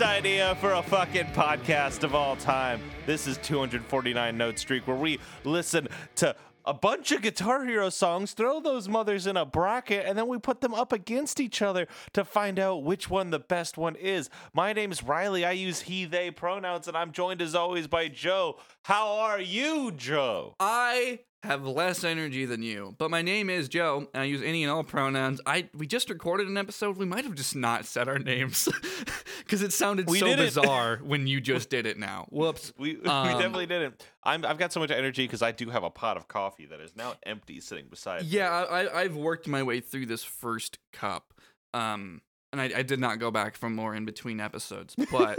best idea for a fucking podcast of all time. This is 249 Note Streak, where we listen to a bunch of Guitar Hero songs, throw those mothers in a bracket, and then we put them up against each other to find out which one the best one is. My name's Riley. I use he, they pronouns, and I'm joined as always by Joe. How are you, Joe? I have less energy than you, but my name is Joe, and I use any and all pronouns. I we just recorded an episode. We might have just not said our names because it sounded We so bizarre when you just did it. Now, whoops. We, we Um, definitely didn't. I'm, I've got so much energy because I do have a pot of coffee that is now empty sitting beside me. Yeah, I, I- I've worked my way through this first cup, um, and I, I did not go back for more in between episodes. But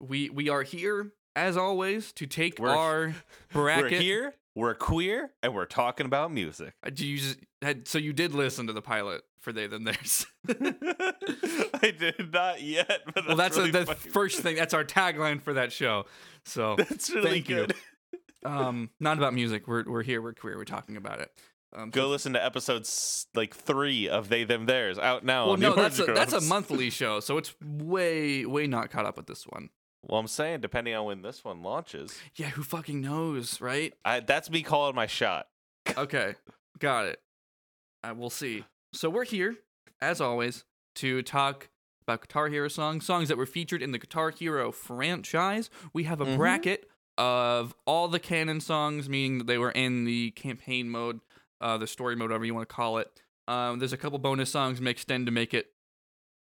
we we are here as always to take We're- our bracket. We're here, we're queer, and we're talking about music. Uh, Do you just had, so you did listen to the pilot for They Them Theirs. I did not yet, that's well, that's really a, the funny. first thing. That's our tagline for that show. So, That's really thank you. good. um, not about music. We're we're here. We're queer. We're talking about it. Um, Go so- listen to episodes like three of They Them Theirs out now. Well, no, that's a, that's a monthly show, so it's way way not caught up with this one. Well, I'm saying depending on when this one launches, Yeah, who fucking knows, right? I, that's me calling my shot. Okay, got it. Uh, we'll see. So we're here, as always, to talk about Guitar Hero songs, songs that were featured in the Guitar Hero franchise. We have a Mhm. bracket of all the canon songs, meaning that they were in the campaign mode, uh, the story mode, whatever you want to call it. Um, there's a couple bonus songs mixed in to make it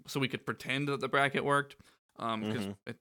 so we could pretend that the bracket worked. Um, because Mhm. it,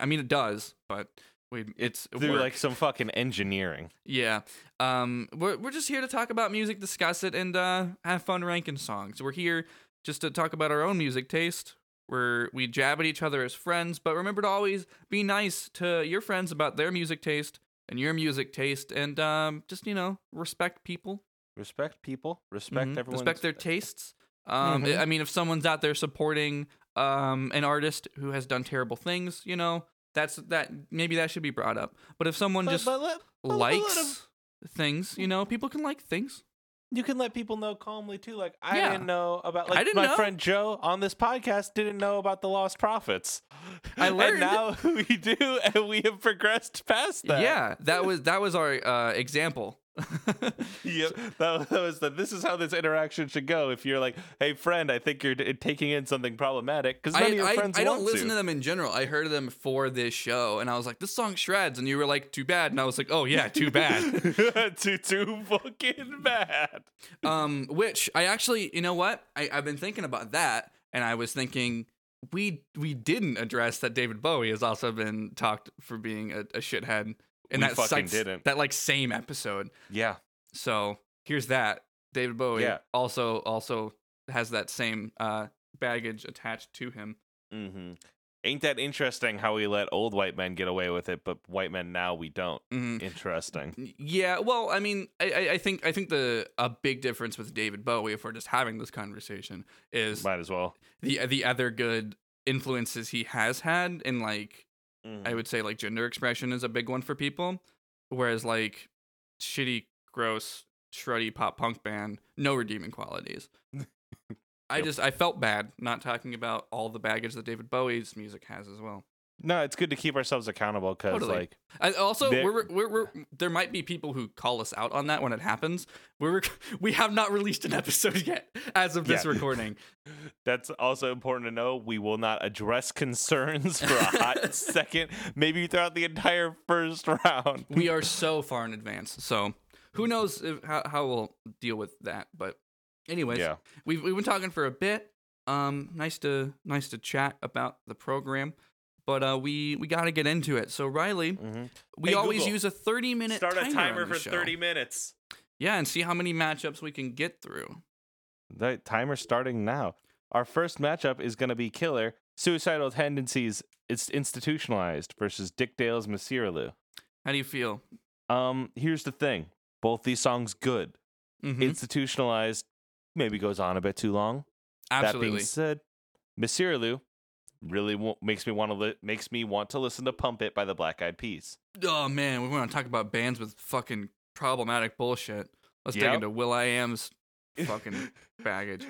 I mean, it does, but we it's it Through like some fucking engineering. Yeah. Um we're we're just here to talk about music, discuss it, and uh have fun ranking songs. We're here just to talk about our own music taste. Where we jab at each other as friends, but remember to always be nice to your friends about their music taste and your music taste and um just, you know, respect people. Respect people. Respect Mhm. everyone. Respect their tastes. Um Mhm. I mean if someone's out there supporting um an artist who has done terrible things, you know, that's that maybe that should be brought up. But if someone But, just but let, but let 'em- likes things. You know, people can like things. you can let people know calmly too. Like I Yeah. didn't know about I like didn't my know. friend Joe on this podcast didn't know about the Lostprophets. I learned. and now we do, and we have progressed past that. Yeah, that was that was our uh, example. Yep. That, that was the. This is how this interaction should go. If you're like, "Hey, friend, I think you're d- taking in something problematic," because none I, of your I, friends I don't want listen to. them in general. I heard them for this show, and I was like, "This song shreds," and you were like, "Too bad," and I was like, "Oh yeah, too bad." too too fucking bad. um, which I actually, you know what? I, I've been thinking about that, and I was thinking we we didn't address that David Bowie has also been talked for being a, a shithead in We that fucking sites- didn't. that like same episode. Yeah. So here's that. David Bowie Yeah. also also has that same uh, baggage attached to him. Mm-hmm. Ain't that interesting how we let old white men get away with it, but white men now we don't? Mhm. Interesting. Yeah, well, I mean, I, I- I think I think the a big difference with David Bowie, if we're just having this conversation, is Might as well. the the other good influences he has had in like Mhm. I would say like gender expression is a big one for people, whereas like shitty, gross, shruddy pop punk band, no redeeming qualities. I Yep. just I felt bad not talking about all the baggage that David Bowie's music has as well. No, it's good to keep ourselves accountable because, Totally. like, I, also, There- we're, we're, we're, there might be people who call us out on that when it happens. We're we have not released an episode yet as of this Yeah. recording. That's also important to know. We will not address concerns for a hot second, maybe throughout the entire first round. We are so far in advance, so who knows if, how how we'll deal with that. But anyways, Yeah. we've we've been talking for a bit. Um, nice to nice to chat about the program, but uh, we we got to get into it. So Riley, Mm-hmm. we Hey, always Google, use a thirty minute Start a timer, timer on the for show. 30 minutes. Yeah, and see how many matchups we can get through. The timer starting now. Our first matchup is going to be Killer, Suicidal Tendencies, it's institutionalized versus Dick Dale's Misirlu. How do you feel? Um, here's the thing. Both these songs good. Mhm. Institutionalized maybe goes on a bit too long. Absolutely. That being said, Misirlu really w- makes me want to li- makes me want to listen to Pump It by the Black Eyed Peas. Oh man, we want to talk about bands with fucking problematic bullshit. Let's dig into will.i.am's fucking baggage.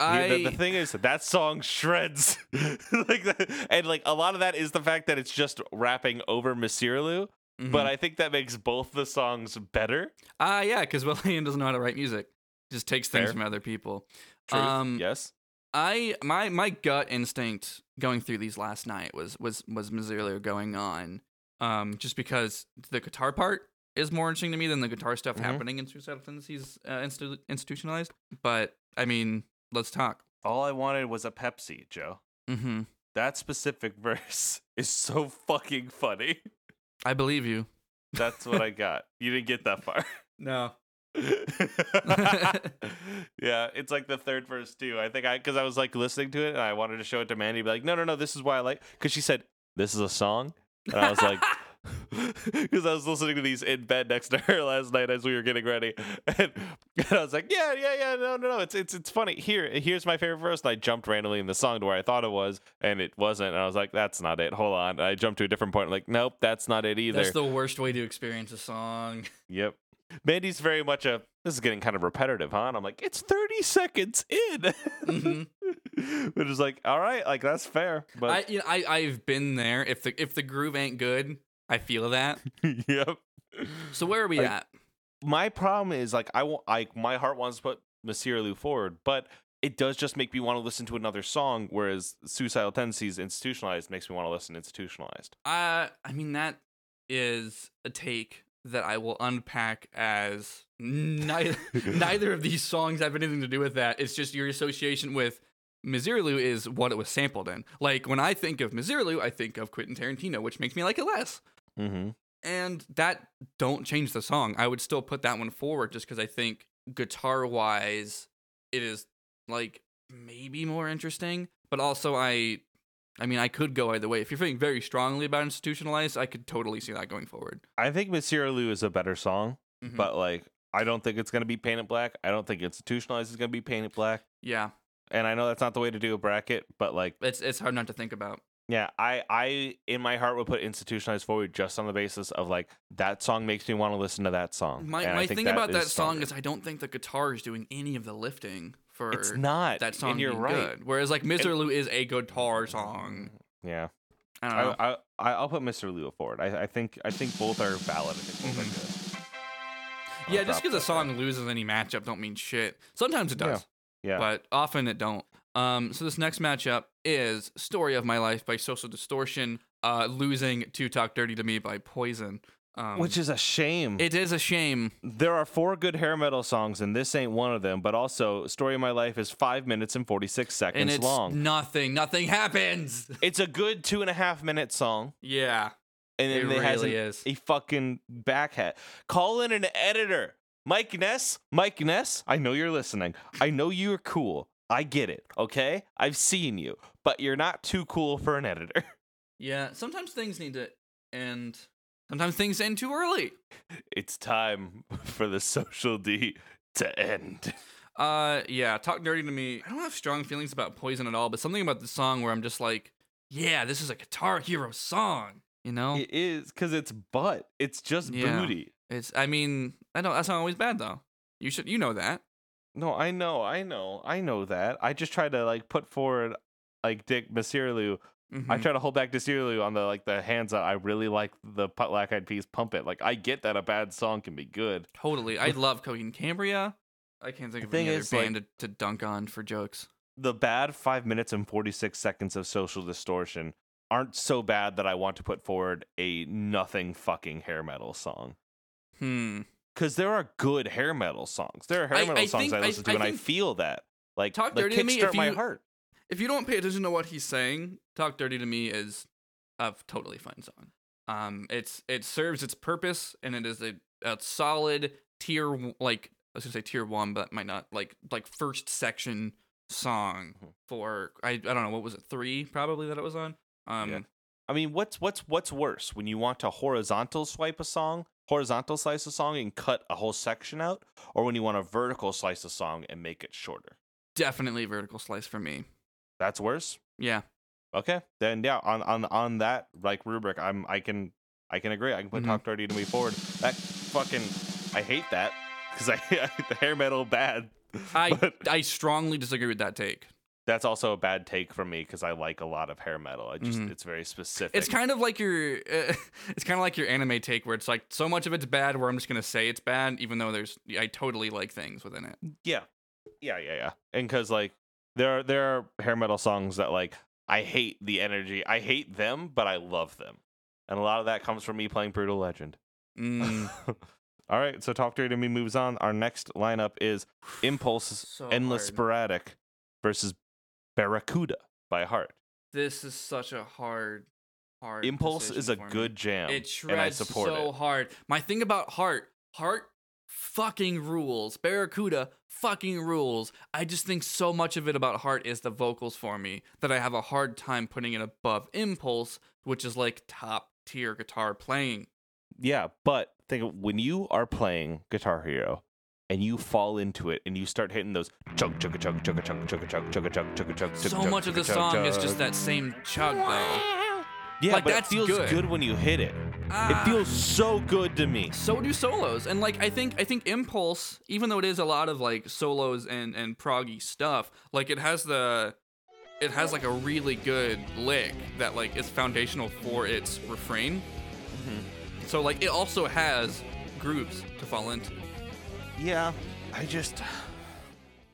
I the, the thing is that song shreds like that, and like a lot of that is the fact that it's just rapping over Misirlu, mhm. but I think that makes both the songs better. Ah, yeah, because William doesn't know how to write music. Just takes things Fair. from other people. Truth, Um, yes. I my my gut instinct going through these last night was was was Misirlu going on. Um, just because the guitar part is more interesting to me than the guitar stuff Mhm. happening in Suicidal Tendencies uh, institu- institutionalized. But I mean, let's talk. All I wanted was a Pepsi, Joe. Mm-hmm. That specific verse is so fucking funny. I believe you. That's what I got. You didn't get that far. No. yeah, it's like the third verse too. I think I because I was like listening to it and I wanted to show it to Mandy, be like, no, no, no, this is why I like because she said this is a song, and I was like. Because I was listening to these in bed next to her last night as we were getting ready, and, and I was like, "Yeah, yeah, yeah, no, no, no, it's it's it's funny." Here, here's my favorite verse, and I jumped randomly in the song to where I thought it was, and it wasn't. And I was like, "That's not it. Hold on." And I jumped to a different point, like, "Nope, that's not it either." That's the worst way to experience a song. Yep. Mandy's very much a this is getting kind of repetitive, huh? And I'm like, it's 30 seconds in. Mhm. Which is like, all right, like that's fair. But I you know, I I've been there. If the if the groove ain't good, I feel that. yep. So where are we Like- at? My problem is like I want I my heart wants to put Misirlu forward, but it does just make me want to listen to another song, whereas Suicidal Tendencies Institutionalized makes me want to listen institutionalized. Uh, I mean that is a take that I will unpack as neither neither of these songs have anything to do with that. It's just your association with Misirlu is what it was sampled in. Like when I think of Misirlu, I think of Quentin Tarantino, which makes me like it less. Mm-hmm. And that don't change the song. I would still put that one forward just because I think guitar wise, it is like maybe more interesting. But also, I, I mean, I could go either way. If you're feeling very strongly about institutionalized, I could totally see that going forward. I think Misirlu is a better song, Mhm. but like I don't think it's gonna be painted black. I don't think institutionalized is gonna be painted black. yeah, and I know that's not the way to do a bracket, but like, it's it's hard not to think about. yeah, I, I in my heart would put institutionalized forward just on the basis of like that song makes me want to listen to that song. My And my think thing about that song stronger. is I don't think the guitar is doing any of the lifting for it's not that song And you're right. good. Whereas like Misirlu is a guitar song. Yeah, I don't know. I, I, I'll put Misirlu forward. I, I think I think both are valid. I think both are good. I'll Mm-hmm. yeah, just because a song there. loses any matchup don't mean shit. Sometimes it does. Yeah. but often it don't. Um, so this next matchup is "Story of My Life" by Social Distortion, uh, losing to "Talk Dirty to Me" by Poison. Um, Which is a shame. it is a shame. there are four good hair metal songs, and this ain't one of them. But also, "Story of My Life" is five minutes and forty six seconds and it's long. nothing. Nothing happens. It's a good two and a half minute song. yeah, and it then it has really an- is. a fucking back hat. Call in an editor. Mike Ness, Mike Ness, I know you're listening. I know you're cool. I get it, okay? I've seen you, but you're not too cool for an editor. Yeah, sometimes things need to end. Sometimes things end too early. It's time for the social D to end. Uh, yeah, talk dirty to me. I don't have strong feelings about Poison at all, but something about the song where I'm just like, yeah, this is a Guitar Hero song. You know, It is because it's butt. It's just Yeah. booty. it's. I mean, I don't. That's not always bad though. You should. You know that. No, I know, I know, I know that. I just try to like put forward like Dick Misirlu. I Mhm. try to hold back Misirlu on the like the hands up. I really like the Black Eyed Peas Pump It. Like I get that a bad song can be good. totally. I love Coheed Cambria. I can't think The of any other is, like- band to, to dunk on for jokes. the bad five minutes and 46 seconds of social distortion aren't so bad that I want to put forward a nothing fucking hair metal song. Hmm. Because there are good hair metal songs. There are hair I- metal I songs think- I I- listen to, I and I feel that. Like, Talk like Dirty to Me, if my heart. If you don't pay attention to what he's saying, "Talk Dirty to Me" is a totally fine song. Um, it's it serves its purpose, and it is a, a solid tier like I was gonna say tier one, but might not like like first section song Mhm. for I I don't know what was it three probably that it was on. Um, Yeah. I mean, what's what's what's worse when you want to horizontal swipe a song, horizontal slice a song, and cut a whole section out, or when you want to vertical slice a song and make it shorter? definitely vertical slice for me. That's worse. Yeah. Okay, then yeah, on on on that like rubric, I'm I can I can agree. I can put Mhm. talk dirty to me forward. That fucking I hate that because I the hair metal bad. I I strongly disagree with that take. that's also a bad take from me because I like a lot of hair metal. I just Mhm. it's very specific. It's kind of like your uh, it's kind of like your anime take where it's like so much of it's bad where I'm just going to say it's bad even though there's I totally like things within it. yeah, yeah, yeah, yeah. And because like there are there are hair metal songs that like I hate the energy. I hate them, but I love them, and a lot of that comes from me playing Brutal Legend. Mm, All right, so Talk Dirty to Me moves on. Our next lineup is Impulse So Endless hard. Sporadic versus Barracuda by Heart. this is such a hard hard Impulse is a good jam. It and I shreds support so it. hard. My thing about Heart, Heart fucking rules. Barracuda fucking rules. I just think so much of it about Heart is the vocals for me that I have a hard time putting it above Impulse, which is like top tier guitar playing. Yeah, but think of when you are playing Guitar Hero and you fall into it and you start hitting those chug chug chug chug chug chug chug chug chug chug chug chug So much of the song is just that same chug though. Yeah, like, but that it feels good. good. when you hit it. Ah. It feels so good to me. so do solos and like i think i think impulse even though it is a lot of like solos and and proggy stuff like it has the it has like a really good lick that like is foundational for its refrain so like it also has grooves to fall into Yeah, I just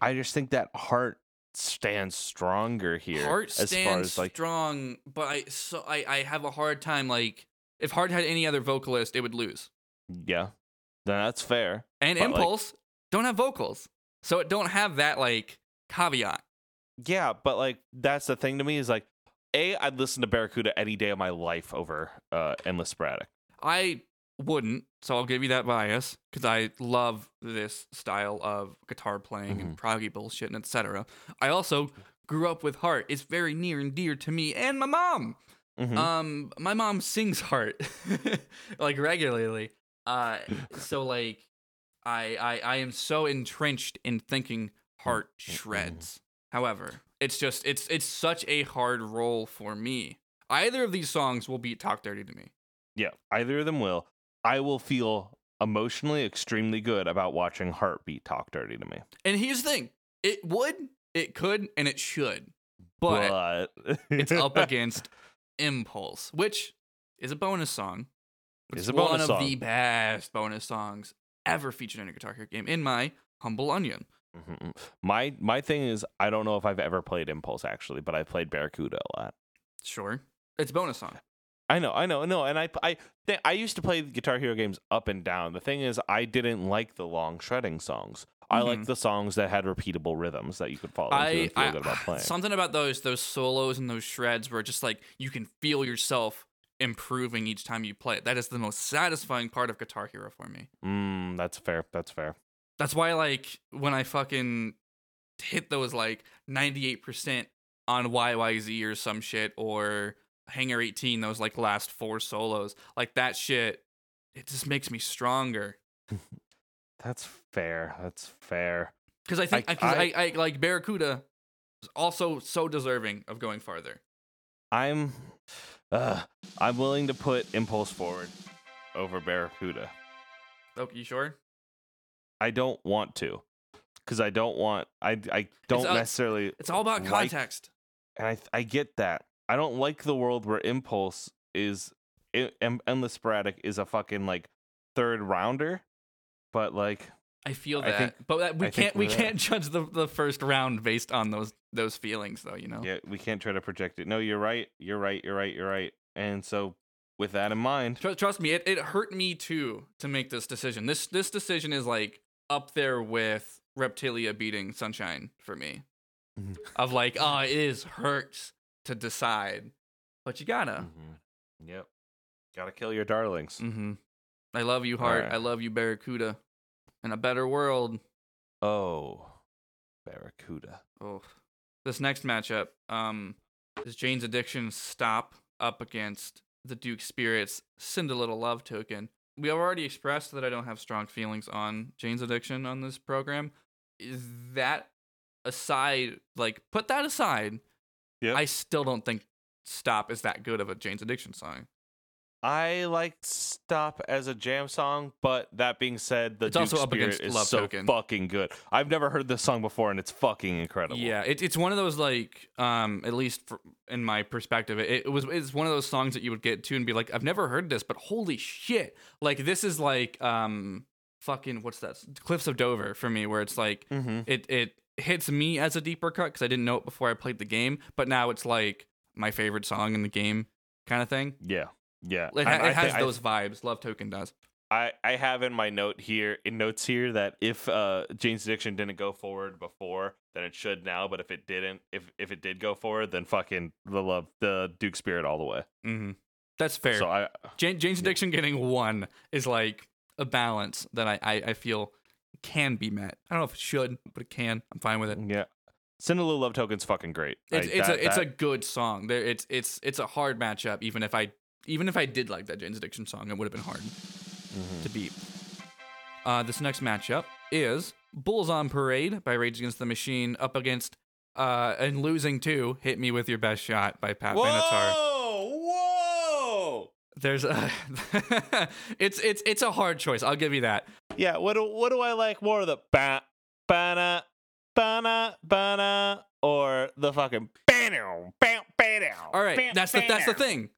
I just think that heart stands stronger here heart as stands far as like strong but i so i i have a hard time like if heart had any other vocalist it would lose yeah. Then that's fair. and But, like- impulse don't have vocals so it don't have that like caveat Yeah, but like that's the thing to me is like A, I'd listen to Barracuda any day of my life over uh Endless Sporadic. I wouldn't, so I'll give you that bias because I love this style of guitar playing and proggy bullshit and etc. I also grew up with Heart. It's very near and dear to me and my mom. Mhm. Um, my mom sings Heart like regularly. Uh, so like, I I I am so entrenched in thinking Heart shreds. However, it's just it's it's such a hard role for me. Either of these songs will beat Talk Dirty to me. Yeah, either of them will. I will feel emotionally extremely good about watching Heartbeat talk dirty to me. And here's the thing: it would, it could, and it should, but But it's up against Impulse, which is a bonus song. it's a bonus one of the best bonus songs ever featured in a Guitar Hero game, in my humble onion. Mhm. my my thing is I don't know if I've ever played Impulse actually, but I played Barracuda a lot. Sure, it's a bonus song. I know, I know, no, and I I th- I used to play Guitar Hero games up and down. The thing is, I didn't like the long shredding songs. I Mhm. liked the songs that had repeatable rhythms that you could follow into I, and feel I good about playing. something about those those solos and those shreds where just like you can feel yourself improving each time you play it. That is the most satisfying part of Guitar Hero for me. Mm, that's fair. That's fair. That's why like when I fucking hit those like 98% on YYZ or some shit or Hangar 18 those like last four solos, like that shit it just makes me stronger. That's fair. That's fair. Cuz I think I- I, I, I- like Barracuda is also so deserving of going farther. I'm uh, I'm willing to put Impulse forward over Barracuda. Okay, you sure? I don't want to because I don't want I I don't uh, necessarily It's all about Like- context. and I I get that. I don't like the world where Impulse is I- Em- Endless Sporadic is a fucking like third rounder, but like I feel I that, think- but that, we I can't we we're- can't judge the, the first round based on those those feelings though. You know. yeah, we can't try to project it. No, you're right. You're right. You're right. You're right. And so with that in mind, Tr- trust me, it, it hurt me too to make this decision. This this decision is like up there with Reptilia beating Sunshine for me. Mhm. Of like, oh, it is hurts to decide, but you gotta. Mhm. yep, gotta kill your darlings. Mm-hmm. I love you, heart. Alright. I love you, Barracuda. In a better world. Oh, Barracuda. Oh, this next matchup, um, is Jane's Addiction stop up against the Duke Spirit's Send a Little Love Token. We have already expressed that I don't have strong feelings on Jane's Addiction on this program. Is that aside, like put that aside, Yep. I still don't think Stop is that good of a Jane's Addiction song. I like "Stop" as a jam song, but that being said, the It's Duke also Spirit is Love so Token. fucking good. I've never heard this song before, and it's fucking incredible. Yeah, it, it's one of those like, um, at least for, in my perspective, it, it was it's one of those songs that you would get to and be like, I've never heard this, but holy shit! Like this is like, um, fucking what's that? Cliffs of Dover for me, where it's like Mm-hmm. it it hits me as a deeper cut because I didn't know it before I played the game, but now it's like my favorite song in the game, kind of thing. Yeah. Yeah. It, I- I it has I- those vibes. Love Token does. I, I have in my note here in notes here that if uh Jane's Addiction didn't go forward before, then it should now. But if it didn't, if if it did go forward, then fucking the love the Duke Spirit all the way. hmm That's fair. So I Jane, Jane's Addiction getting one is like a balance that I, I, I feel can be met. I don't know if it should, but it can. I'm fine with it. yeah, Send a Little Love Token's fucking great. It's, Like, it's that- a it's that- a good song. There it's it's it's a hard matchup. Even if I even if I did like that Jane's Addiction song, it would have been hard Mhm. to beat. Uh, this next matchup is Bulls on Parade by Rage Against the Machine up against uh and losing to Hit Me with Your Best Shot by Pat Benatar. Whoa! Whoa! There's a it's it's it's a hard choice. I'll give you that. Yeah. What do what do I like more? The ba bana bana bana or the fucking bano bam bano. All right, that's the that's the thing.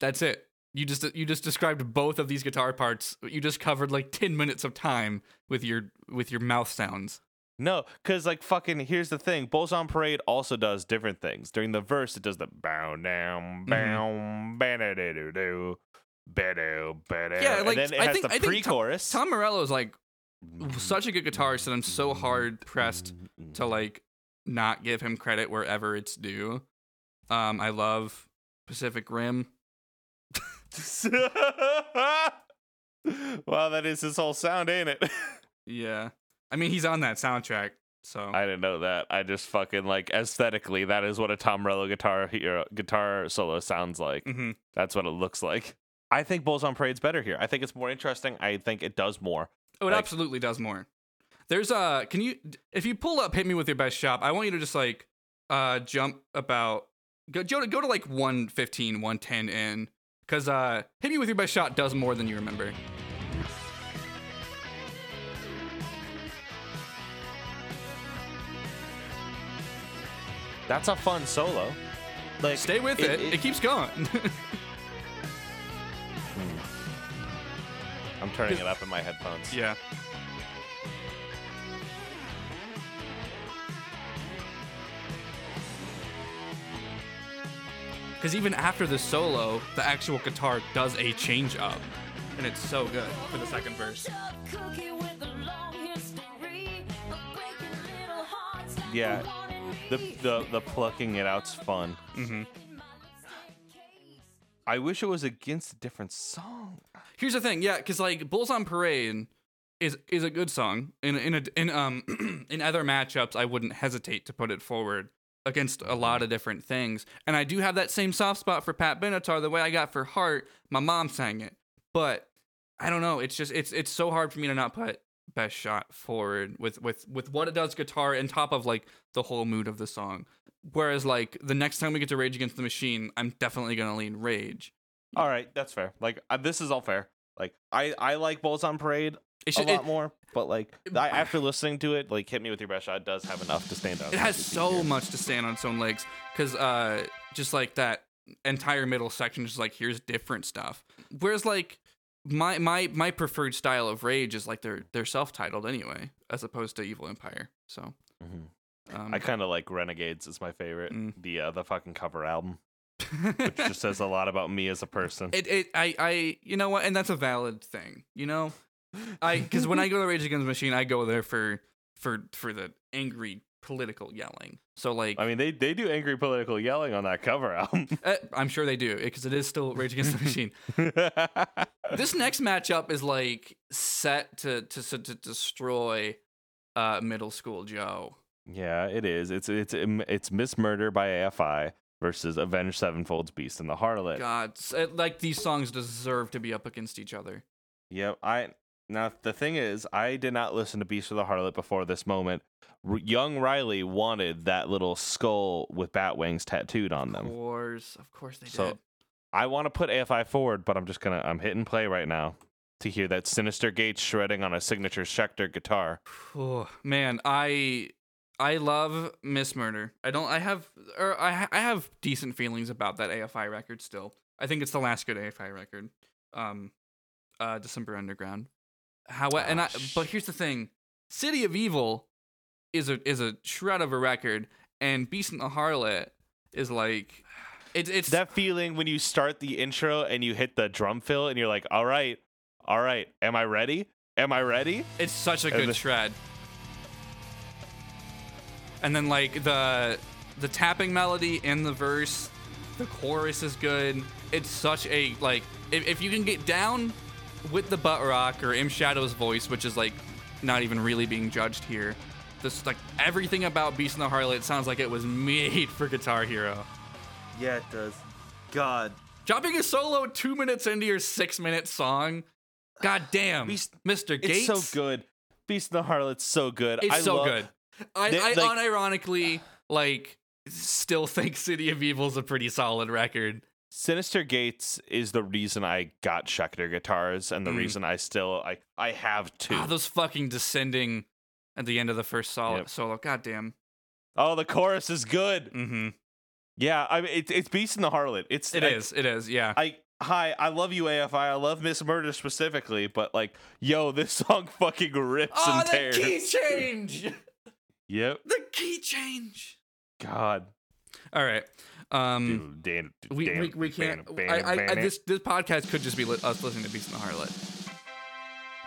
That's it. You just you just described both of these guitar parts. You just covered like 10 minutes of time with your with your mouth sounds. No, because like fucking here's the thing. Bulls on Parade also does different things. During the verse, it does the bow down, Mm-hmm. bow, ba-da-da-doo, doo, ba-do, ba-do. Yeah, like, and then it I has think- the I think Tom- pre-chorus. Tom Morello is like such a good guitarist that I'm so hard pressed to like not give him credit wherever it's due. Um, I love Pacific Rim. wow, that is his whole sound, ain't it? Yeah, I mean he's on that soundtrack, so I didn't know that. I just fucking like aesthetically, that is what a Tom Morello guitar hero, guitar solo sounds like. Mhm. That's what it looks like. I think Bulls on Parade's better here. I think it's more interesting. I think it does more. Oh, it Like- absolutely does more. There's uh can you if you pull up hit me with your best shot, I want you to just like uh jump about go go to, go to like 115, 110 in cuz uh hit me with your best shot does more than you remember. That's a fun solo. Like Stay with it. It, keeps going. Hmm. I'm turning it up in my headphones. yeah. Cuz even after the solo, the actual guitar does a change up and it's so good for the second verse. Yeah. The the the plucking it out's fun. Mhm. I wish it was against a different song. Here's the thing, yeah, because like Bulls on Parade is is a good song. In in a, in um in other matchups, I wouldn't hesitate to put it forward against a lot of different things. And I do have that same soft spot for Pat Benatar, the way I got for Heart. My mom sang it, but I don't know. It's just it's it's so hard for me to not put best shot forward with with with what it does guitar and top of like the whole mood of the song. Whereas like the next time we get to Rage Against the Machine, I'm definitely gonna lean Rage. All right, that's fair. Like uh, this is all fair. Like I I like Bulls on Parade It's a lot it, more, but like I, after listening to it, like hit me with your best shot does have enough to stand on it has so here. much to stand on its own legs because uh just like that entire middle section is like here's different stuff whereas like my my my preferred style of rage is like they're they're self-titled anyway as opposed to evil empire so Mhm. um, I kind of like Renegades is my favorite. Mm. The uh, the fucking cover album, which just says a lot about me as a person. it, it i i you know what and that's a valid thing you know i because when i go to rage against the machine i go there for for for the angry political yelling so like I mean, they they do angry political yelling on that cover album. uh, i'm sure they do because it is still rage against the machine this next matchup is like set to to to, destroy uh middle school Joe. yeah, it is. It's it's it's Miss Murder by AFI versus Avenged Sevenfold's Beast and the Harlot. God, uh, like these songs deserve to be up against each other. Yep. I now the thing is, I did not listen to Beast and the Harlot before this moment. R- young Riley wanted that little skull with bat wings tattooed on Of them. course, of course they So- did. I want to put AFI forward, but I'm just gonna I'm hitting play right now to hear that Synyster Gates shredding on a signature Schecter guitar. Oh, man, I I love Miss Murder. I don't. I have or I ha- I have decent feelings about that AFI record still. I think it's the last good AFI record. Um, uh, December Underground. How and I. But here's the thing: City of Evil is a is a shred of a record, and Beast and the Harlot is like it's it's That feeling when you start the intro and you hit the drum fill and you're like, all right, all right, am I ready? Am I ready? It's such a And good the- shred. And then like the the tapping melody in the verse, the chorus is good. It's such a like if, if you can get down with the butt rock or M Shadow's voice, which is like not even really being judged here. This like everything about Beast and the Harlot sounds like it was made for Guitar Hero. Yeah, it does. God. Dropping a solo two minutes into your six minute song. God damn, Beast- Mr. Gates. It's so good. Beast and the Harlot's so good. It's I so love- good. I, They- I like- unironically like still think City of Evil's a pretty solid record. Synyster Gates is the reason I got Schecter guitars and the Mm. reason I still I I have two. Ah, those fucking descending at the end of the first solo. Yep. Solo. God damn. oh, the chorus is good. Mm-hmm. Yeah, I mean it's it's Beast and the Harlot. It's It I, is. It is. Yeah. I hi, I love you AFI. I love Miss Murder specifically, but like, yo, this song fucking rips oh, and the tears. key change. Yep. the key change. God. All right. Um. Dude, Dan- We, Dan- we, we can't. ban- I, I, I, this this podcast could just be li- us listening to Beast and the Harlot,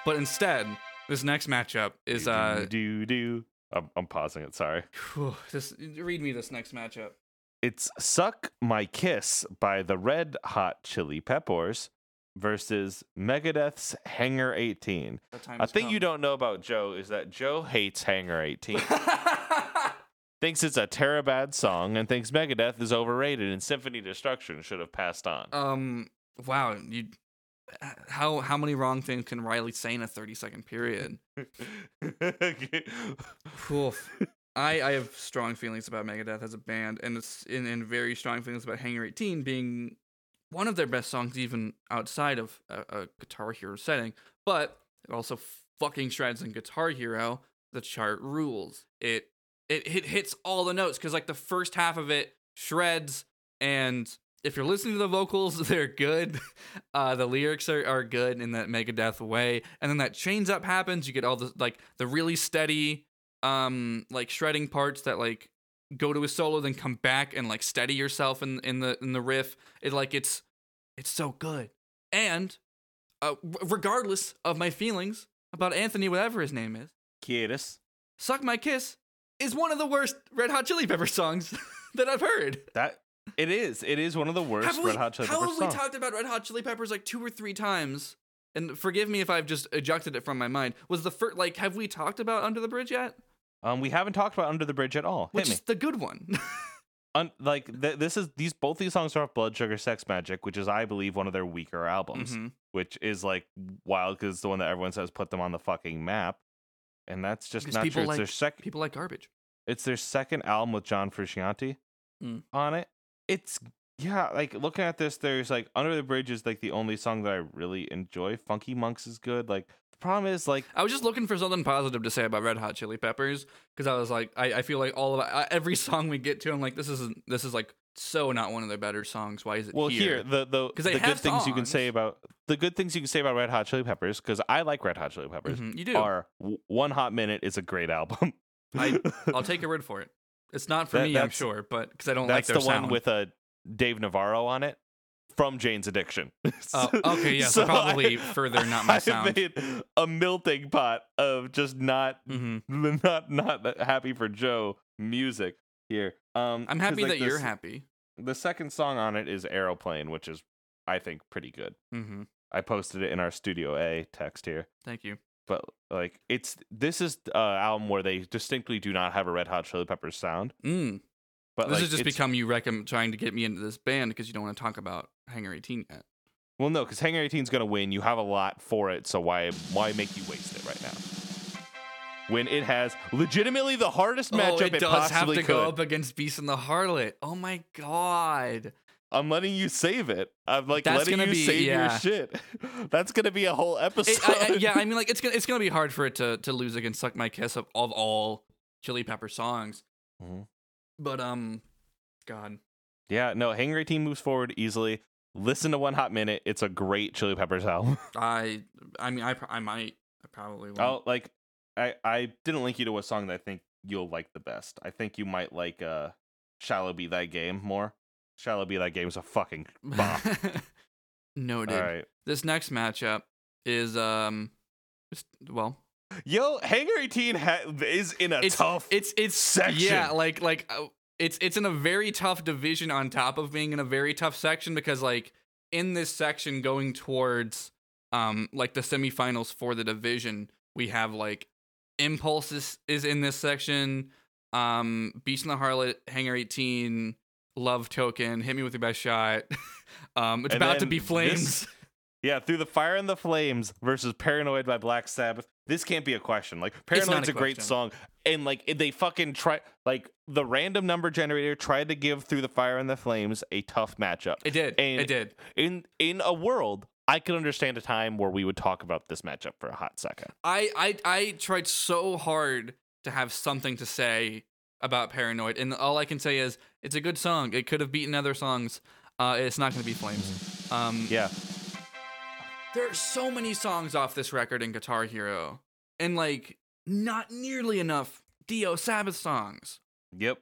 but instead, this next matchup is uh. do do. I'm, I'm pausing it. Sorry. Just read me this next matchup. It's "Suck My Kiss" by the Red Hot Chili Peppers versus Megadeth's "Hangar 18." The time A thing you don't know about Joe is that Joe hates Hangar 18. thinks it's a Terabad song and thinks Megadeth is overrated and Symphony Destruction should have passed on. um. Wow. You. How how many wrong things can Riley say in a thirty second period? Oof. I, I have strong feelings about Megadeth as a band, and it's and very strong feelings about Hangar 18 being one of their best songs, even outside of a, a Guitar Hero setting. But it also fucking shreds in Guitar Hero. The chart rules. It it, it hits all the notes because like the first half of it shreds, and if you're listening to the vocals, they're good. Uh, the lyrics are, are good in that Megadeth way, and then that chains up happens. You get all the like the really steady um like shredding parts that like go to a solo then come back and like steady yourself in in the in the riff it like it's it's so good and uh, regardless of my feelings about anthony whatever his name is Kiedis. suck my kiss is one of the worst red hot chili pepper songs that i've heard. That it is. It is one of the worst have we, Red Hot Chili how Peppers have we talked about red hot chili peppers like two or three times? And forgive me if i've just ejected it from my mind. Was the first like have we talked about under the bridge yet? Um, we haven't talked about Under the Bridge at all. which is the good one. Un- like th- this is these both these songs are off Blood Sugar Sex Magik, which is I believe one of their weaker albums, Mhm. which is like wild because it's the one that everyone says put them on the fucking map, and that's just Because not people true. like- it's their second. people like garbage It's their second album with John Frusciante Mm. on it. It's yeah, like looking at this, there's like Under the Bridge is like the only song that I really enjoy. Funky Monks is good. Like the problem is like I was just looking for something positive to say about Red Hot Chili Peppers because I was like, I, I feel like all of uh, every song we get to, I'm like, this isn't this is like so not one of their better songs. Why is it well here, here? the the the good things you can say about the good things you can say about Red Hot Chili Peppers because I like Red Hot Chili Peppers. Mhm, you do. Are One Hot Minute is a great album. I- I'll take your word for it. It's not for That- me, I'm sure, but because I don't like That's their the sound. one with a Dave Navarro on it from Jane's Addiction. Oh, okay, yeah, so probably further not my I sound. made a melting pot of just not hmm not not happy for Joe music here. Um, I'm happy like, that you're happy. The second song on it is Aeroplane, which is I think pretty good. hmm I posted it in our Studio A text here. Thank you. But like it's this is uh album where they distinctly do not have a Red Hot Chili Peppers sound. Mm. But this like, has just become you recomm trying to get me into this band because you don't want to talk about Hangar 18 yet. Well, no, because Hangar 18 is going to win. You have a lot for it, so why why make you waste it right now? When it has legitimately the hardest matchup oh, it, it does have possibly to could. go up against Beast and the Harlot. Oh my god. I'm letting you save it. I'm like That's letting you be- save yeah. your shit. That's gonna be a whole episode. It- I- I- yeah, I mean, like it's gonna it's gonna be hard for it to to lose against "Suck My Kiss" of, of all Chili Pepper songs. Mhm. But um, God, Yeah, no, Hangar 18 moves forward easily. Listen to One Hot Minute. It's a great Chili Peppers album. I I mean, I I might, I probably will. Oh, like I I didn't link you to a song that I think you'll like the best. I think you might like uh Shallow Be Thy Game more. Shallow Be Thy Game is a fucking bop. Noted. All right. This next matchup is um, just, well, Yo, Hangar 18 ha- is in a it's tough It's it's section. Yeah, like like uh, it's it's in a very tough division on top of being in a very tough section because like in this section going towards um like the semifinals for the division, we have like Impulse is, is in this section, um Beast and the Harlot, Hangar 18, Love Token, Hit Me with Your Best Shot. um it's And about to be this- flames. Yeah, through the fire and the flames versus Paranoid by Black Sabbath. This can't be a question. Like Paranoid's a a, great song, and like they fucking try. Like the random number generator tried to give through the fire and the flames a tough matchup. It did. And- it did. In in a world, I could understand a time where we would talk about this matchup for a hot second. I, I I tried so hard to have something to say about Paranoid, and all I can say is it's a good song. It could have beaten other songs. Uh, it's not going to be Flames. Um, Yeah, there are so many songs off this record in Guitar Hero, and like not nearly enough Dio Sabbath songs. yep.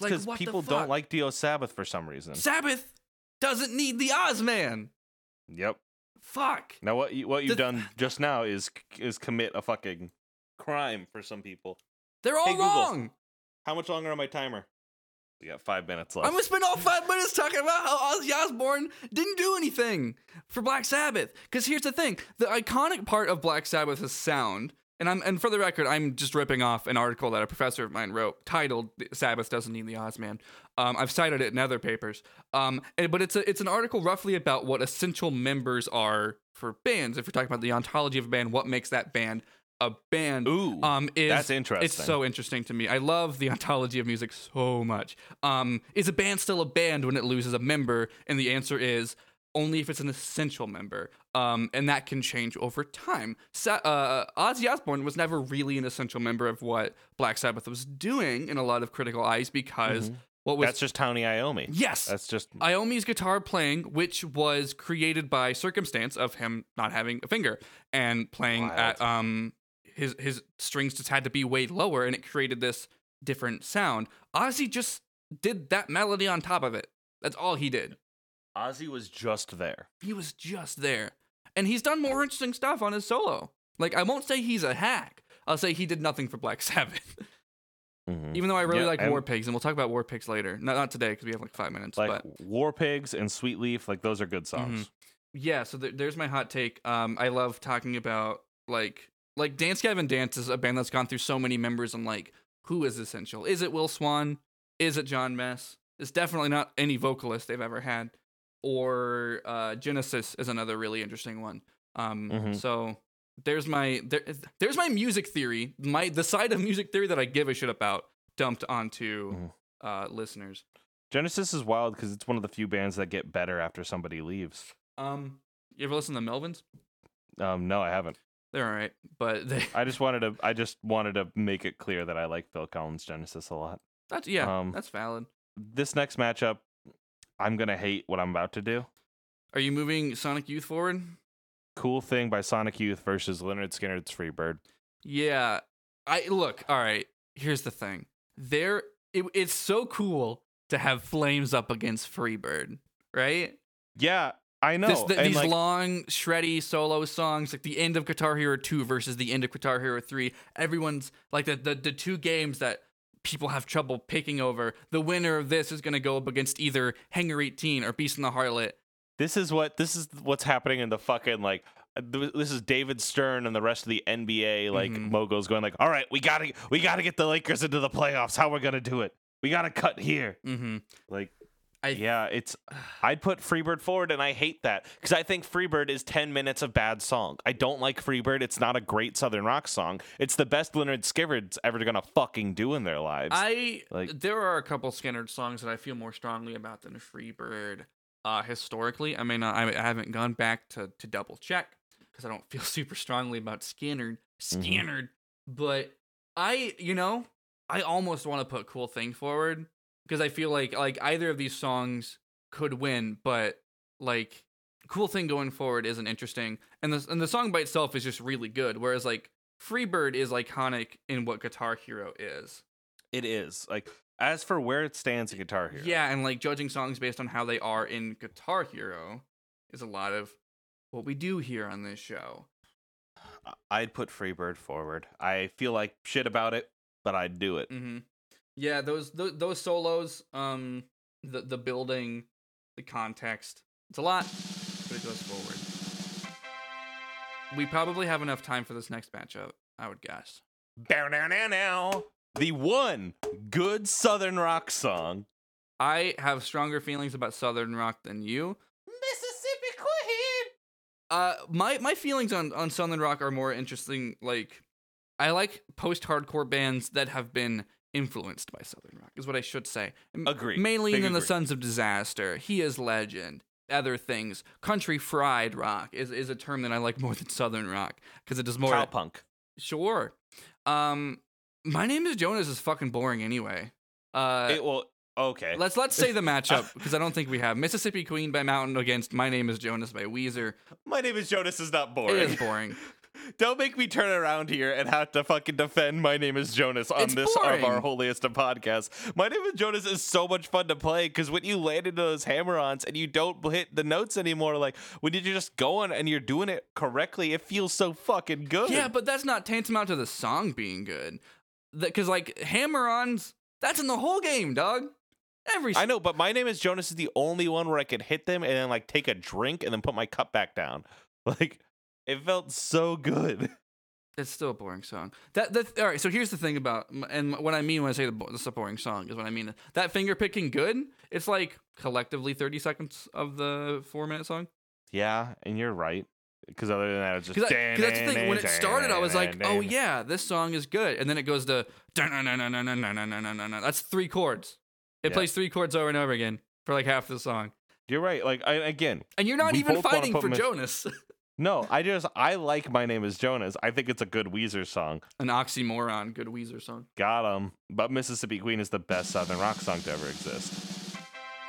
Like Because what people don't like Dio Sabbath for some reason. Sabbath doesn't need the Ozman. Yep. Fuck. Now what you, what you've The- done just now is is commit a fucking crime for some people. They're all Hey, Google. wrong. How much longer on my timer? We got five minutes left. I'm gonna spend all five minutes talking about how Ozzy Osbourne didn't do anything for Black Sabbath. Because here's the thing: the iconic part of Black Sabbath is sound. And I'm and for the record, I'm just ripping off an article that a professor of mine wrote titled "Sabbath Doesn't Need the Ozman." Um, I've cited it in other papers. Um, and- but it's a it's an article roughly about what essential members are for bands. If you're talking about the ontology of a band, what makes that band a band? Ooh, um, is that's interesting. It's so interesting to me. I love the ontology of music so much. Um, is a band still a band when it loses a member? And the answer is only if it's an essential member. Um, and that can change over time. Uh, Ozzy Osbourne was never really an essential member of what Black Sabbath was doing in a lot of critical eyes because what was That's just Tony Iommi. yes, That's just Iommi's guitar playing, which was created by circumstance of him not having a finger and playing Wild. at um his his strings just had to be way lower and it created this different sound. Ozzy just did that melody on top of it. That's all he did. Ozzy was just there. He was just there. And he's done more interesting stuff on his solo. Like I won't say he's a hack. I'll say he did nothing for Black Sabbath. Even though I really Yeah, like War Pigs, and we'll talk about War Pigs later. Not not today because we have like five minutes. Like but War Pigs and Sweet Leaf, like those are good songs. Yeah, so there, there's my hot take. Um, I love talking about like like Dance Gavin Dance is a band that's gone through so many members and like who is essential? Is it Will Swan? Is it Jon Mess? It's definitely not any vocalist they've ever had. Or uh, Genesis is another really interesting one. Um, Mhm. so there's my there, there's my music theory, my the side of music theory that I give a shit about dumped onto Mhm. uh, listeners. Genesis is wild because it's one of the few bands that get better after somebody leaves. Um, you ever listen to Melvins? Um, no, I haven't. They're all right, but they I just wanted to. I just wanted to make it clear that I like Phil Collins' Genesis a lot. That's yeah, Um, that's valid. This next matchup, I'm gonna hate what I'm about to do. Are you moving Sonic Youth forward? Cool Thing by Sonic Youth versus Lynyrd Skynyrd's Freebird. Yeah. I look, all right, here's the thing. There it, it's so cool to have Flames up against Freebird, right? Yeah, I know. This, the, these like, long, shreddy solo songs, like the end of Guitar Hero 2 versus the end of Guitar Hero 3. Everyone's like the, the, the two games that people have trouble picking over. The winner of this is going to go up against either Hangar 18 or Beast and the Harlot. this is what this is what's happening in the fucking like. This is David Stern and the rest of the NBA like Mhm. mogos going like, all right, we gotta we gotta get the Lakers into the playoffs. How we're gonna do it? We gotta cut here. Mm-hmm. Like I, Yeah, it's. I'd put Freebird forward, and I hate that because I think Freebird is ten minutes of bad song. I don't like Freebird. It's not a great Southern rock song. It's the best Lynyrd Skynyrd's ever gonna fucking do in their lives. I Like- there are a couple Skinner songs that I feel more strongly about than Freebird. uh, historically. I may not. I I haven't gone back to to double check because I don't feel super strongly about Skynyrd. Mhm. Skynyrd, but I, you know, I almost want to put Cool Thing forward because I feel like like either of these songs could win, but like Cool Thing going forward isn't interesting, and the and the song by itself is just really good. Whereas like Freebird is iconic in what Guitar Hero is. It is like as for where it stands in Guitar Hero. Yeah, and like judging songs based on how they are in Guitar Hero is a lot of what we do here on this show. I'd put Freebird forward. I feel like shit about it, but I'd do it. Mm-hmm. Yeah, those, those those solos, um, the the building, the context, it's a lot, but it goes forward. We probably have enough time for this next matchup, I would guess. Bow now now now. The one good Southern rock song. I have stronger feelings about Southern rock than you. Mississippi Queen. Uh, my my feelings on on Southern rock are more interesting. Like, I like post hardcore bands that have been influenced by Southern rock. Is what I should say. Agree. Mainly Big in the. Sons of Disaster. He is Legend. Other things. Country fried rock is is a term that I like more than Southern rock because it does more. Child punk. Sure. Um, my name is Jonas is fucking boring anyway. Uh, It will. Okay. Let's let's say the matchup because I don't think we have Mississippi Queen by Mountain against My Name Is Jonas by Weezer. My name is Jonas. Is not boring. It is boring. Don't make me turn around here and have to fucking defend My Name is Jonas on It's this of our holiest of podcasts. My Name is Jonas is so much fun to play because when you land into those hammer-ons and you don't hit the notes anymore, like when you're just going and you're doing it correctly, it feels so fucking good. Yeah, but that's not tantamount to the song being good. Because like hammer-ons, that's in the whole game, dog. Every I know, but My Name is Jonas is the only one where I could hit them and then like take a drink and then put my cup back down. Like it felt so good. It's still a boring song. That that all right. So here's the thing about and what I mean when I say the, this a boring song is what I mean. That finger picking good. It's like collectively 30 seconds of the four minute song. Yeah, and you're right. Because other than that, it's just. Because that's the thing. When it started, I was like, "Oh yeah, this song is good," and then it goes to. That's three chords. It yeah. plays three chords over and over again for like half the song. You're right. Like I, again, and you're not even fighting for Jonas no, I just I like My Name Is Jonas. I think it's a good Weezer song. An oxymoron, good Weezer song. Got him. But Mississippi Queen is the best Southern rock song to ever exist.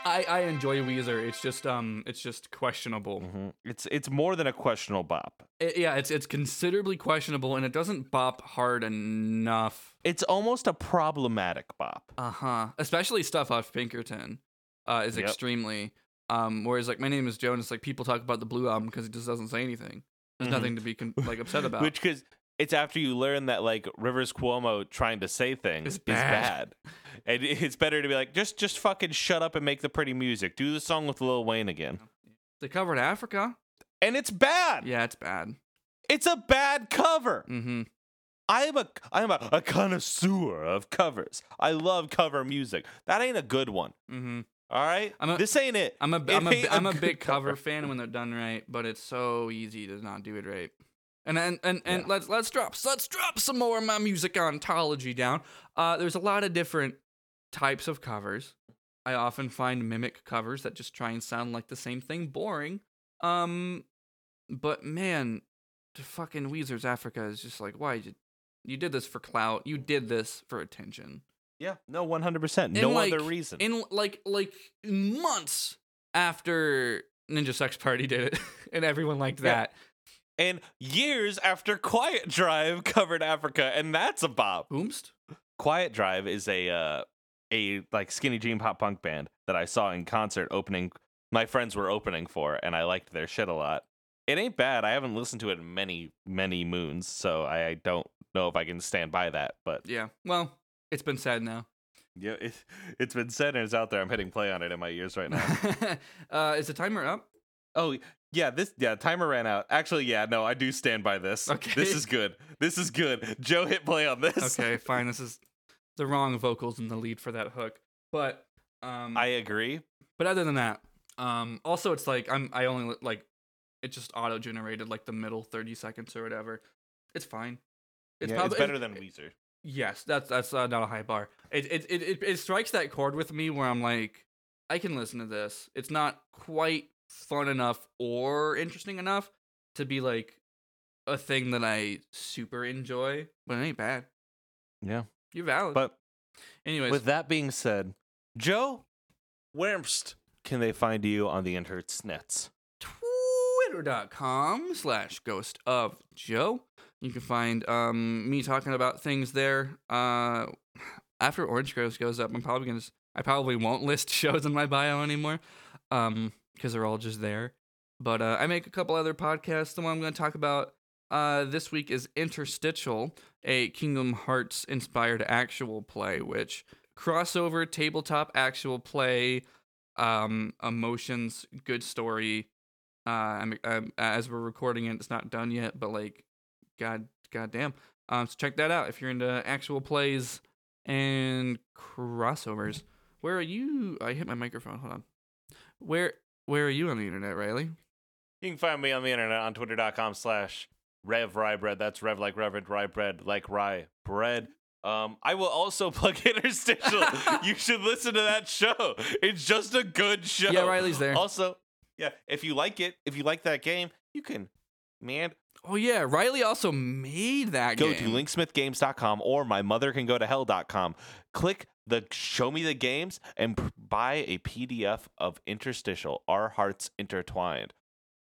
I I enjoy Weezer. It's just um, it's just questionable. hmm It's it's more than a questionable bop. It- yeah, it's it's considerably questionable, and it doesn't bop hard enough. It's almost a problematic bop. Uh huh. Especially stuff off Pinkerton, uh, is Yep. extremely. Um, whereas like my name is Jonas, like people talk about the Blue album because it just doesn't say anything. There's Mhm. nothing to be con- like upset about. Which because it's after you learn that like Rivers Cuomo trying to say things Is is bad. bad. And it's better to be like, just just fucking shut up and make the pretty music. Do the song with Lil Wayne again. they covered Africa. And it's bad. Yeah, it's bad. It's a bad cover. Mm-hmm. I am a I am a, a connoisseur of covers. I love cover music. That ain't a good one. Mm-hmm. All right, I'm a- this ain't it. I'm a It I'm a ain't I'm a good big cover fan when they're done right, but it's so easy to not do it right. And and and, and Yeah. let's let's drop let's drop some more of my music ontology down. Uh, there's a lot of different types of covers. I often find mimic covers that just try and sound like the same thing boring. Um, but man, the fucking Weezer's Africa is just like why you you did this for clout. You did this for attention. Yeah, no, one hundred percent. No like- other reason. in like like months after Ninja Sex Party did it, and everyone liked Yeah. that. and years after Quiet Drive covered Africa, and that's a bop. Boomst. Quiet Drive is a uh, a like skinny jean pop punk band that I saw in concert opening. My friends were opening for, and I liked their shit a lot. It ain't bad. I haven't listened to it in many many moons, so I don't know if I can stand by that. But Yeah. Well, it's been said now. yeah, it, it's been said and it's out there. I'm hitting play on it in my ears right now. uh, is the timer up? oh yeah, this yeah timer ran out. Actually, yeah, no, I do stand by this. Okay. this is good. This is good. Joe hit play on this. Okay, fine. This is the wrong vocals in the lead for that hook, but um, I agree. but other than that, um, also it's like I'm I only like it just auto generated like the middle thirty seconds or whatever. It's fine. It's, prob- it's it- better than Weezer. Yes, that's that's uh, not a high bar. It, it it it it strikes that chord with me where I'm like, I can listen to this. It's not quite fun enough or interesting enough to be like a thing that I super enjoy, but it ain't bad. Yeah. You're valid. But anyways, with that being said, Joe, where can they find you on the internets? twitter.com slash ghost of joe you can find um me talking about things there. Uh after orange groves goes up i'm probably gonna i probably won't list shows in my bio anymore um because they're all just there. But uh, i make a couple other podcasts. The one i'm gonna talk about uh this week is interstitial a kingdom hearts inspired actual play which crossover tabletop actual play um emotions good story. Uh I'm, I'm as we're recording it it's not done yet but like god god damn um so check that out if you're into actual plays and crossovers where are you i hit my microphone hold on where where are you on the internet riley You can find me on the internet on twitter.com slash Rev Rye Bread. That's Rev like Reverend Rye Bread, like Rye Bread. Um, I will also plug Interstitial. you should listen to that show. It's just a good show. Yeah, Riley's there. Also, yeah, if you like it, if you like that game, you can, man, oh yeah riley also made that game. go game to linksmithgames.com or my mother can go to hell.com. Click the show me the games and p- buy a PDF of Interstitial, Our Hearts Intertwined.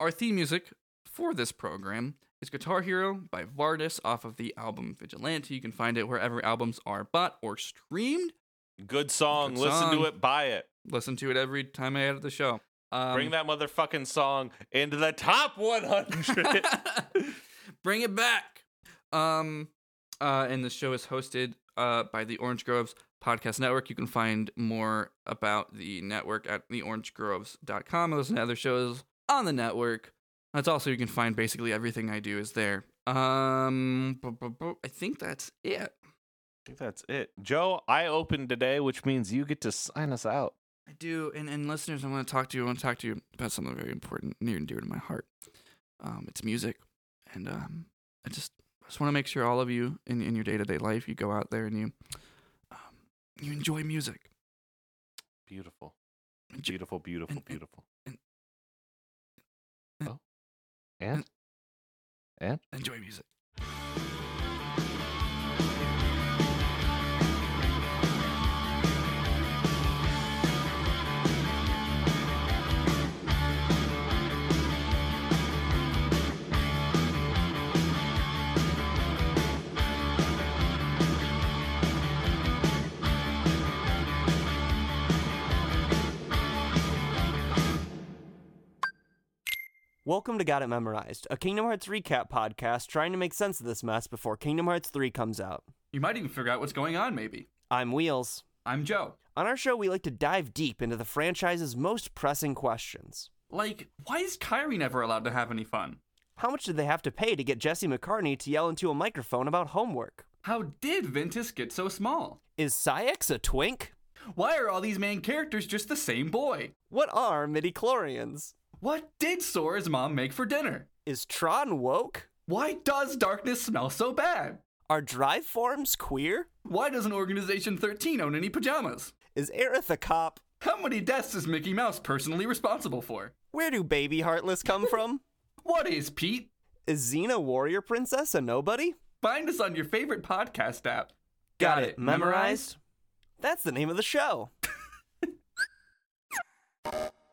our theme music for this program is Guitar Hero by Vardis off of the album Vigilante. You can find it wherever albums are bought or streamed. Good song. Good Listen song. to it, buy it. Listen to it every time I edit the show. Um, Bring that motherfucking song into the top 100. Bring it back. Um, uh, and the show is hosted uh, by the Orange Groves Podcast Network. You can find more about the network at theorangegroves.com. to other shows on the network. That's also you can find basically everything I do is there. Um, I think that's it. I think that's it. Joe, I opened today, which means you get to sign us out. I do, and, and listeners, I want to talk to you. I want to talk to you about something very important, near and dear to my heart. Um, it's music, and um, I just I just want to make sure all of you in in your day to day life, you go out there and you um, you enjoy music. Beautiful. Beautiful, beautiful, and- beautiful. and- and- oh. And? And? Enjoy music. Welcome to Got It Memorized, a Kingdom Hearts recap podcast trying to make sense of this mess before Kingdom Hearts 3 comes out. You might even figure out what's going on. Maybe I'm Wheels. I'm Joe. On our show, we like to dive deep into the franchise's most pressing questions. Like, why is Kairi never allowed to have any fun? How much did they have to pay to get Jesse McCartney to yell into a microphone about homework? How did Ventus get so small? Is Syx a twink? Why are all these main characters just the same boy? What are midi-chlorians? What did Sora's mom make for dinner? Is Tron woke? Why does darkness smell so bad? Are drive forms queer? Why doesn't Organization 13 own any pajamas? Is Aerith a cop? How many deaths is Mickey Mouse personally responsible for? Where do baby Heartless come from? What is Pete? Is Xena Warrior Princess a nobody? Find us on your favorite podcast app. Got it memorized? That's the name of the show.